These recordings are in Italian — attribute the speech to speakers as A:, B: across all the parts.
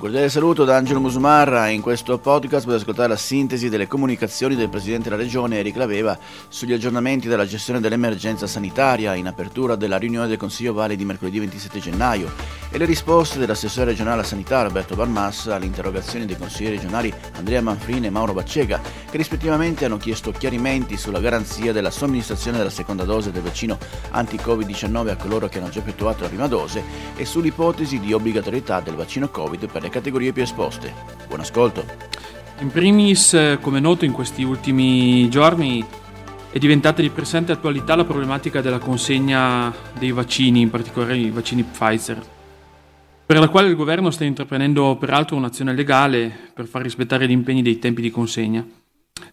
A: Un cordiale saluto da Angelo Musumarra. In questo podcast potete ascoltare la sintesi delle comunicazioni del Presidente della Regione Eric Laveva sugli aggiornamenti della gestione dell'emergenza sanitaria in apertura della riunione del Consiglio Vale di mercoledì 27 gennaio e le risposte dell'assessore regionale alla sanità Roberto Balmassa alle interrogazioni dei consiglieri regionali Andrea Manfrini e Mauro Baccega che rispettivamente hanno chiesto chiarimenti sulla garanzia della somministrazione della seconda dose del vaccino anti-Covid-19 a coloro che hanno già effettuato la prima dose e sull'ipotesi di obbligatorietà del vaccino Covid per le categorie più esposte. Buon ascolto.
B: In primis, eh, come noto in questi ultimi giorni, è diventata di presente attualità la problematica della consegna dei vaccini, in particolare i vaccini Pfizer, per la quale il governo sta intraprendendo peraltro un'azione legale per far rispettare gli impegni dei tempi di consegna.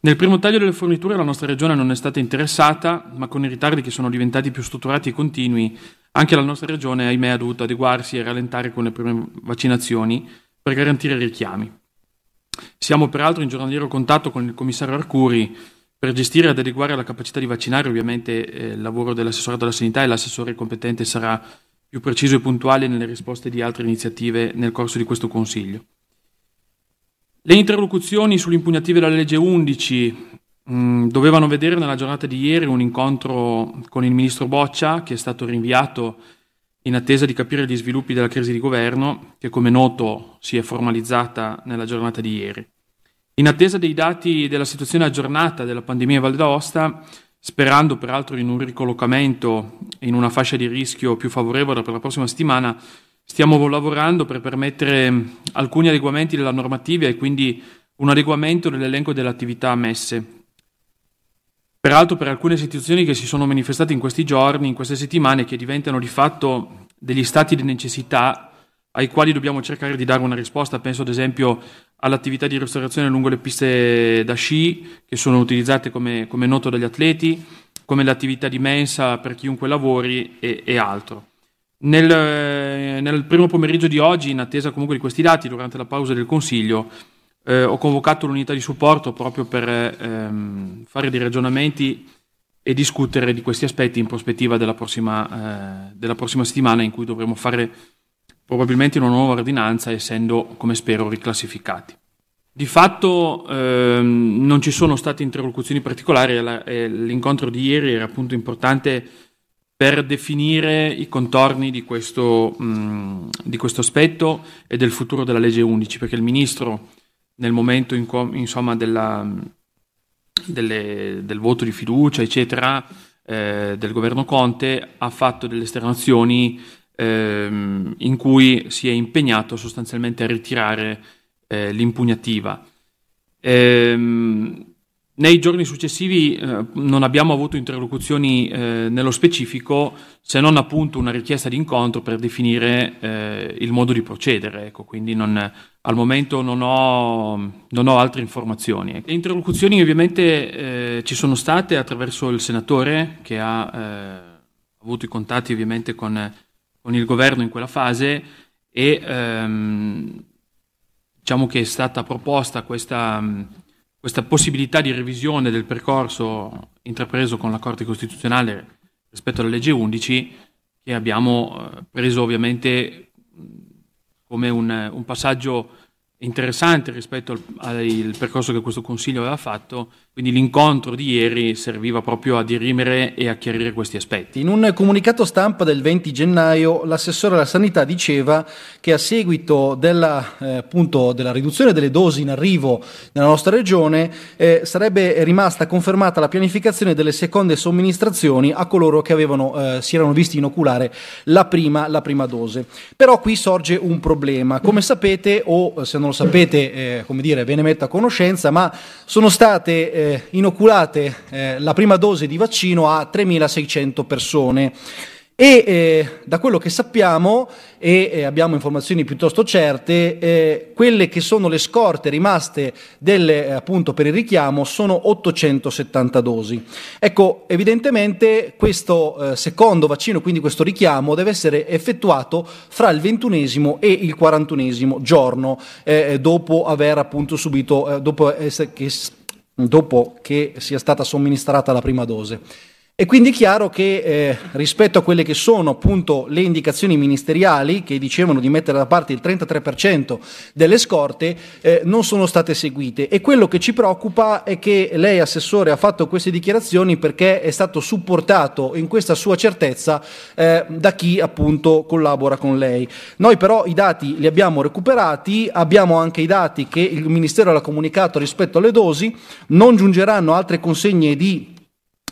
B: Nel primo taglio delle forniture la nostra regione non è stata interessata, ma con i ritardi che sono diventati più strutturati e continui, anche la nostra regione, ahimè, ha dovuto adeguarsi e rallentare con le prime vaccinazioni per garantire richiami. Siamo peraltro in giornaliero contatto con il commissario Arcuri per gestire ed adeguare la capacità di vaccinare, ovviamente eh, il lavoro dell'assessore della sanità e l'assessore competente sarà più preciso e puntuale nelle risposte di altre iniziative nel corso di questo Consiglio. Le interlocuzioni sull'impugnativa della legge 11 mh, mm, dovevano vedere nella giornata di ieri un incontro con il ministro Boccia, che è stato rinviato in attesa di capire gli sviluppi della crisi di governo, che come noto si è formalizzata nella giornata di ieri. In attesa dei dati della situazione aggiornata della pandemia Val d'Aosta, sperando peraltro in un ricollocamento in una fascia di rischio più favorevole per la prossima settimana, Stiamo lavorando per permettere alcuni adeguamenti della normativa e quindi un adeguamento dell'elenco delle attività ammesse. Peraltro per alcune situazioni che si sono manifestate in questi giorni, in queste settimane, che diventano di fatto degli stati di necessità ai quali dobbiamo cercare di dare una risposta. Penso ad esempio all'attività di ristorazione lungo le piste da sci, che sono utilizzate come, come noto dagli atleti, come l'attività di mensa per chiunque lavori e, e altro. Nel, nel, primo pomeriggio di oggi, in attesa comunque di questi dati, durante la pausa del Consiglio, eh, ho convocato l'unità di supporto proprio per ehm, fare dei ragionamenti e discutere di questi aspetti in prospettiva della prossima, eh, della prossima settimana in cui dovremo fare probabilmente una nuova ordinanza, essendo, come spero, riclassificati. Di fatto ehm, non ci sono state interlocuzioni particolari, l'incontro di ieri era appunto importante per definire i contorni di questo, mh, di questo, aspetto e del futuro della legge 11, perché il Ministro nel momento in co- insomma, della, delle, del voto di fiducia, eccetera, eh, del governo Conte, ha fatto delle esternazioni ehm, in cui si è impegnato sostanzialmente a ritirare eh, l'impugnativa. Ehm, nei giorni successivi eh, non abbiamo avuto interlocuzioni eh, nello specifico, se non appunto una richiesta di incontro per definire eh, il modo di procedere. Ecco, quindi non, al momento non ho, non ho, altre informazioni. Le interlocuzioni ovviamente eh, ci sono state attraverso il senatore che ha eh, avuto i contatti ovviamente con, con, il governo in quella fase e ehm, diciamo che è stata proposta questa questa possibilità di revisione del percorso intrapreso con la Corte Costituzionale rispetto alla legge 11 che abbiamo eh, preso ovviamente come un, un passaggio interessante rispetto al, al, percorso che questo Consiglio aveva fatto, quindi l'incontro di ieri serviva proprio a dirimere e a chiarire questi aspetti.
C: In un comunicato stampa del 20 gennaio l'assessore alla sanità diceva che a seguito della, eh, appunto, della riduzione delle dosi in arrivo nella nostra regione eh, sarebbe rimasta confermata la pianificazione delle seconde somministrazioni a coloro che avevano, eh, si erano visti inoculare la prima, la prima dose. Però qui sorge un problema. Come sapete, o se non non lo sapete, eh, come dire, ve ne metto a conoscenza, ma sono state eh, inoculate eh, la prima dose di vaccino a 3.600 persone e eh, da quello che sappiamo e eh, abbiamo informazioni piuttosto certe, eh, quelle che sono le scorte rimaste delle, eh, appunto per il richiamo sono 870 dosi. Ecco, evidentemente questo eh, secondo vaccino, quindi questo richiamo, deve essere effettuato fra il ventunesimo e il quarantunesimo giorno eh, dopo aver appunto subito, dopo, che, dopo che sia stata somministrata la prima dose. E quindi è chiaro che eh, rispetto a quelle che sono appunto le indicazioni ministeriali che dicevano di mettere da parte il 33% delle scorte, eh, non sono state seguite. E quello che ci preoccupa è che lei, Assessore, ha fatto queste dichiarazioni perché è stato supportato in questa sua certezza eh, da chi appunto collabora con lei. Noi però i dati li abbiamo recuperati, abbiamo anche i dati che il Ministero ha comunicato rispetto alle dosi, non giungeranno altre consegne di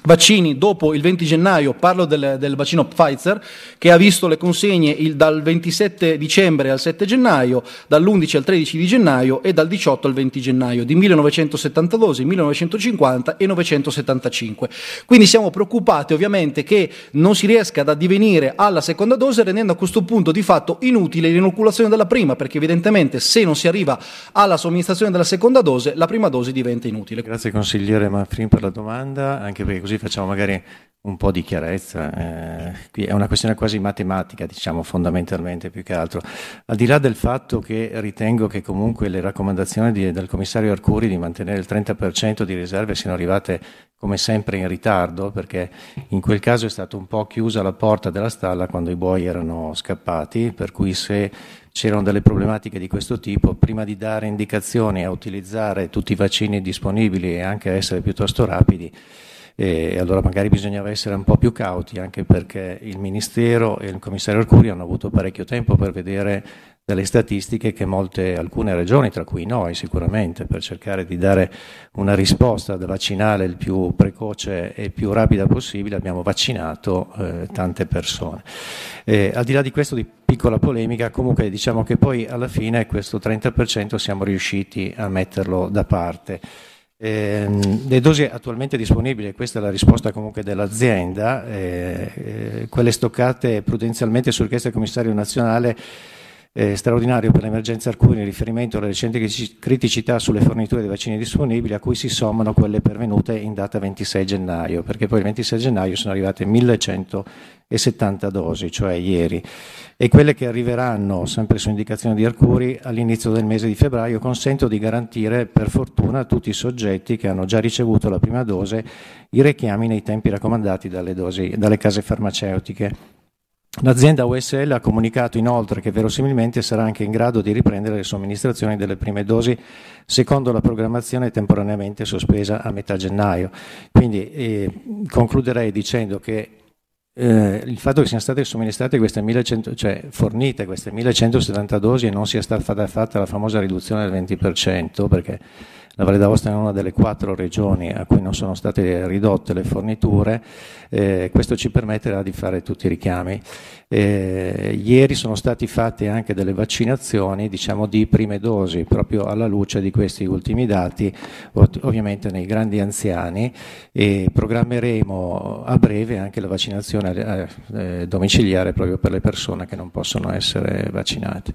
C: vaccini dopo il 20 gennaio, parlo del, del, vaccino Pfizer, che ha visto le consegne il, dal 27 dicembre al 7 gennaio, dall'11 al 13 di gennaio e dal 18 al 20 gennaio, di 1970 dosi, 1950 e 975. Quindi siamo preoccupati ovviamente che non si riesca ad addivenire alla seconda dose, rendendo a questo punto di fatto inutile l'inoculazione della prima, perché evidentemente se non si arriva alla somministrazione della seconda dose, la prima dose diventa inutile.
D: Grazie consigliere Manfrin per la domanda, anche perché così così facciamo magari un po' di chiarezza. Eh, qui è una questione quasi matematica, diciamo fondamentalmente più che altro. Al di là del fatto che ritengo che comunque le raccomandazioni di, del commissario Arcuri di mantenere il 30% di riserve siano arrivate come sempre in ritardo, perché in quel caso è stata un po' chiusa la porta della stalla quando i buoi erano scappati, per cui se c'erano delle problematiche di questo tipo, prima di dare indicazioni a utilizzare tutti i vaccini disponibili e anche a essere piuttosto rapidi, e allora magari bisognava essere un po' più cauti anche perché il Ministero e il Commissario Arcuri hanno avuto parecchio tempo per vedere delle statistiche che molte, alcune regioni, tra cui noi sicuramente, per cercare di dare una risposta vaccinale il più precoce e più rapida possibile, abbiamo vaccinato eh, tante persone. Eh, al di là di questo, di piccola polemica, comunque diciamo che poi alla fine questo 30% siamo riusciti a metterlo da parte. Eh, le dosi attualmente disponibili, questa è la risposta comunque dell'azienda, eh, eh, quelle stoccate prudenzialmente sul richiesta del commissario nazionale eh, straordinario per l'emergenza Arcuri in riferimento alle recenti criticità sulle forniture dei vaccini disponibili a cui si sommano quelle pervenute in data 26 gennaio, perché poi il 26 gennaio sono arrivate 1170 dosi, cioè ieri, e quelle che arriveranno, sempre su indicazione di Arcuri, all'inizio del mese di febbraio consentono di garantire per fortuna a tutti i soggetti che hanno già ricevuto la prima dose i richiami nei tempi raccomandati dalle, dosi, dalle case farmaceutiche. L'azienda USL ha comunicato inoltre che verosimilmente sarà anche in grado di riprendere le somministrazioni delle prime dosi secondo la programmazione temporaneamente sospesa a metà gennaio. Quindi eh, concluderei dicendo che eh, il fatto che siano state somministrate queste 1100, cioè fornite queste 1170 dosi e non sia stata fatta la famosa riduzione del 20%, perché la Valle d'Aosta è una delle quattro regioni a cui non sono state ridotte le forniture, eh, questo ci permetterà di fare tutti i richiami. Eh, ieri sono state fatte anche delle vaccinazioni diciamo, di prime dosi, proprio alla luce di questi ultimi dati, ovviamente nei grandi anziani, e programmeremo a breve anche la vaccinazione eh, eh, domiciliare proprio per le persone che non possono essere vaccinate.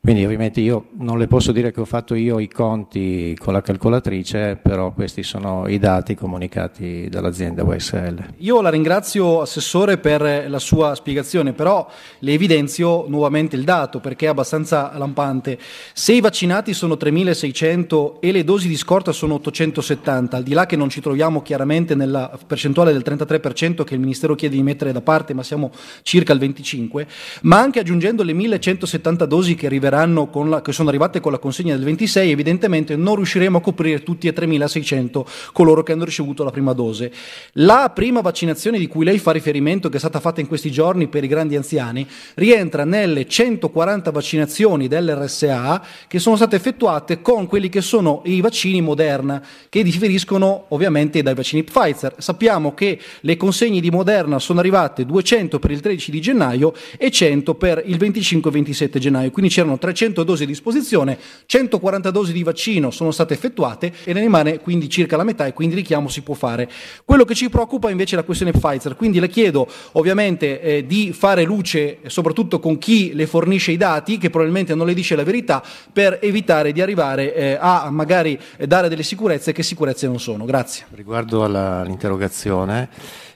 D: Quindi ovviamente io non le posso dire che ho fatto io i conti con la calcolatrice, però questi sono i dati comunicati dall'azienda USL.
C: Io la ringrazio Assessore per la sua spiegazione, però le evidenzio nuovamente il dato perché è abbastanza lampante. Se i vaccinati sono 3.600 e le dosi di scorta sono 870, al di là che non ci troviamo chiaramente nella percentuale del 33% che il Ministero chiede di mettere da parte, ma siamo circa al 25%, ma anche aggiungendo le 1.170 dosi che, la, che sono arrivate con la consegna del 26, evidentemente non riusciremo a coprire tutti e 3.600 coloro che hanno ricevuto la prima dose. La prima vaccinazione di cui lei fa riferimento, che è stata fatta in questi giorni per i grandi anziani rientra nelle 140 vaccinazioni dell'RSA che sono state effettuate con quelli che sono i vaccini Moderna, che differiscono ovviamente dai vaccini Pfizer. Sappiamo che le consegne di Moderna sono arrivate 200 per il 13 di gennaio e 100 per il 25 e 27 gennaio, quindi c'erano 300 dosi a disposizione, 140 dosi di vaccino sono state effettuate e ne rimane quindi circa la metà e quindi richiamo si può fare. Quello che ci preoccupa invece è la questione Pfizer, quindi le chiedo ovviamente eh, di fare luce soprattutto con chi le fornisce i dati, che probabilmente non le dice la verità, per evitare di arrivare eh, a magari dare delle sicurezze che sicurezze non sono. Grazie.
D: Riguardo all'interrogazione,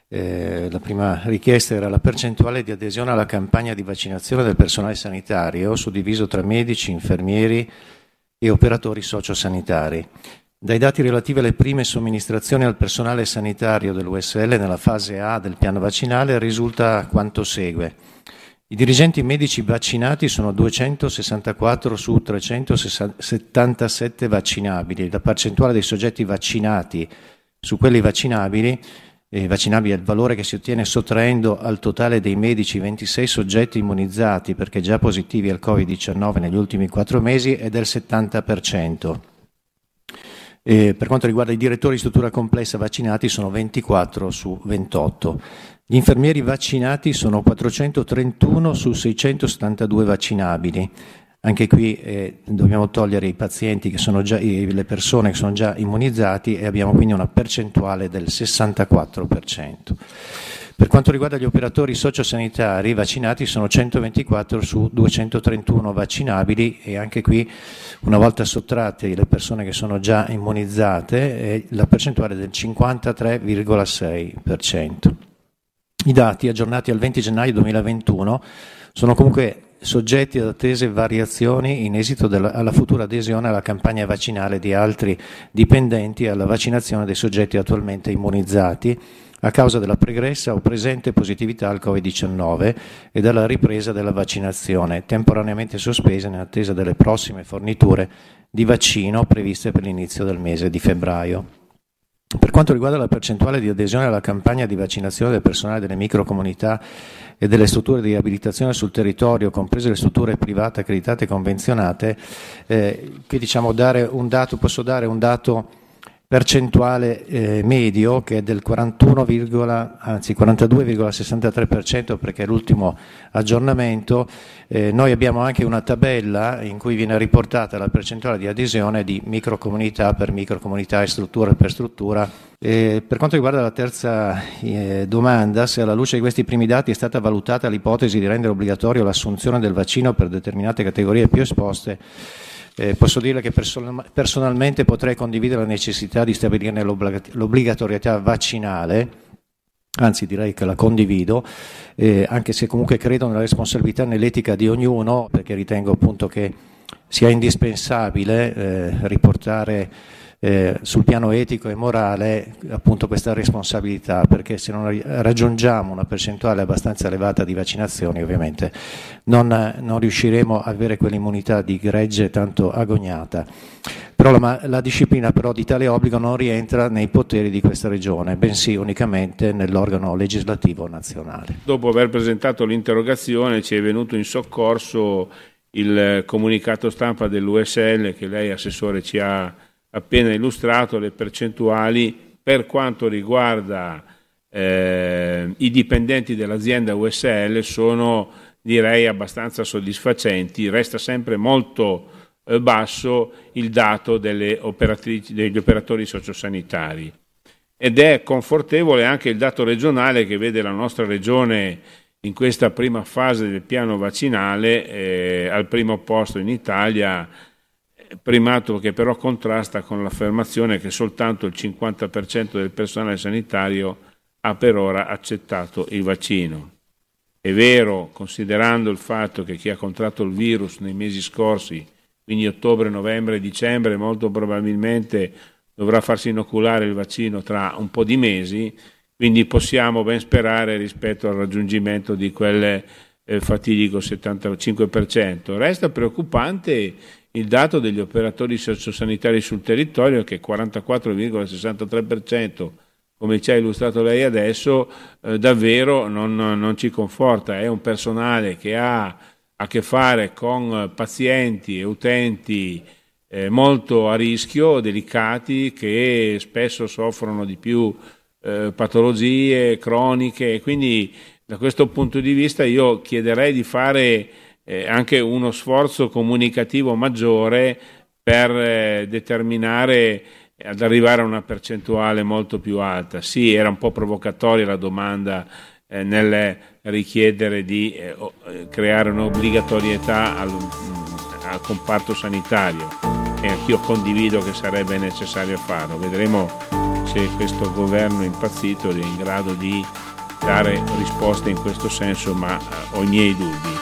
D: eh, la prima richiesta era la percentuale di adesione alla campagna di vaccinazione del personale sanitario, suddiviso tra medici, infermieri e operatori sociosanitari. Dai dati relativi alle prime somministrazioni al personale sanitario dell'USL nella fase A del piano vaccinale risulta quanto segue. I dirigenti medici vaccinati sono 264 su 377 vaccinabili. La percentuale dei soggetti vaccinati su quelli vaccinabili, eh, vaccinabili il valore che si ottiene sottraendo al totale dei medici 26 soggetti immunizzati perché già positivi al Covid-19 negli ultimi quattro mesi è del 70%. Eh, per quanto riguarda i direttori di struttura complessa vaccinati sono 24 su 28. Gli infermieri vaccinati sono 431 su 672 vaccinabili. Anche qui eh, dobbiamo togliere i pazienti che sono già, le persone che sono già immunizzati e abbiamo quindi una percentuale del 64%. Per quanto riguarda gli operatori sociosanitari vaccinati sono 124 su 231 vaccinabili e anche qui una volta sottratte le persone che sono già immunizzate la percentuale è del 53,6%. I dati aggiornati al 20 gennaio 2021 sono comunque soggetti ad attese variazioni in esito della, alla futura adesione alla campagna vaccinale di altri dipendenti alla vaccinazione dei soggetti attualmente immunizzati a causa della pregressa o presente positività al Covid-19 e dalla ripresa della vaccinazione, temporaneamente sospesa in attesa delle prossime forniture di vaccino previste per l'inizio del mese di febbraio. Per quanto riguarda la percentuale di adesione alla campagna di vaccinazione del personale delle microcomunità e delle strutture di riabilitazione sul territorio, comprese le strutture private accreditate e convenzionate, eh, qui diciamo dare dato, posso dare un dato percentuale eh, medio che è del 41, anzi 42,63% perché è l'ultimo aggiornamento. Eh, noi abbiamo anche una tabella in cui viene riportata la percentuale di adesione di microcomunità per microcomunità e struttura per struttura. Eh, per quanto riguarda la terza eh, domanda, se alla luce di questi primi dati è stata valutata l'ipotesi di rendere obbligatorio l'assunzione del vaccino per determinate categorie più esposte, eh, posso dire che person- personalmente potrei condividere la necessità di stabilirne l'obblig- l'obbligatorietà vaccinale, anzi direi che la condivido, eh, anche se comunque credo nella responsabilità nell'etica di ognuno, perché ritengo appunto che sia indispensabile eh, riportare eh, sul piano etico e morale appunto questa responsabilità, perché se non raggiungiamo una percentuale abbastanza elevata di vaccinazioni ovviamente non, non riusciremo a avere quell'immunità di gregge tanto agognata. Però la, la, disciplina però di tale obbligo non rientra nei poteri di questa regione, bensì unicamente nell'organo legislativo nazionale.
E: Dopo aver presentato l'interrogazione ci è venuto in soccorso il comunicato stampa dell'USL che lei, Assessore, ci ha appena illustrato le percentuali per quanto riguarda eh, i dipendenti dell'azienda USL sono direi abbastanza soddisfacenti, resta sempre molto eh, basso il dato degli operatori sociosanitari. Ed è confortevole anche il dato regionale che vede la nostra regione in questa prima fase del piano vaccinale eh, al primo posto in Italia primato che però contrasta con l'affermazione che soltanto il 50% del personale sanitario ha per ora accettato il vaccino. È vero, considerando il fatto che chi ha contratto il virus nei mesi scorsi, quindi ottobre, novembre dicembre, molto probabilmente dovrà farsi inoculare il vaccino tra un po' di mesi, quindi possiamo ben sperare rispetto al raggiungimento di quel eh, fatidico 75%. Resta preoccupante il dato degli operatori sociosanitari sul territorio che è 44,63%, come ci ha illustrato lei adesso, eh, davvero non, non, ci conforta. È un personale che ha a che fare con pazienti e utenti eh, molto a rischio, delicati, che spesso soffrono di più eh, patologie croniche. Quindi da questo punto di vista io chiederei di fare eh, anche uno sforzo comunicativo maggiore per eh, determinare ad arrivare a una percentuale molto più alta. Sì, era un po' provocatoria la domanda eh, nel richiedere di eh, eh creare un'obbligatorietà al, al, comparto sanitario e anch'io condivido che sarebbe necessario farlo. Vedremo se questo governo impazzito è in grado di dare risposte in questo senso, ma ho i miei dubbi.